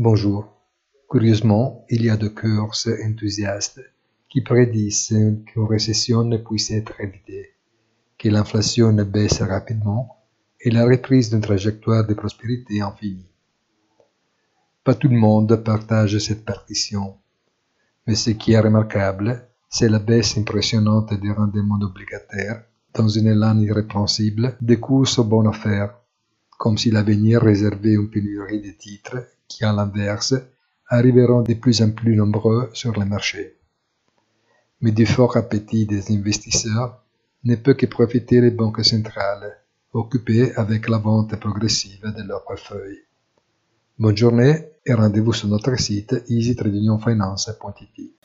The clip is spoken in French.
Bonjour. Curieusement, il y a de courses enthousiastes qui prédisent qu'une récession ne puisse être évitée, que l'inflation baisse rapidement et la reprise d'une trajectoire de prospérité infinie. Pas tout le monde partage cette partition, mais ce qui est remarquable, c'est la baisse impressionnante des rendements obligataires dans une élan irrépréhensible des courses aux bonnes affaires, comme si l'avenir réservait une pénurie de titres qui, à l'inverse, arriveront de plus en plus nombreux sur le marché. Mais du fort appétit des investisseurs ne peut que profiter les banques centrales, occupées avec la vente progressive de leurs portefeuilles. Bonne journée et rendez-vous sur notre site easytradunionfinance.it.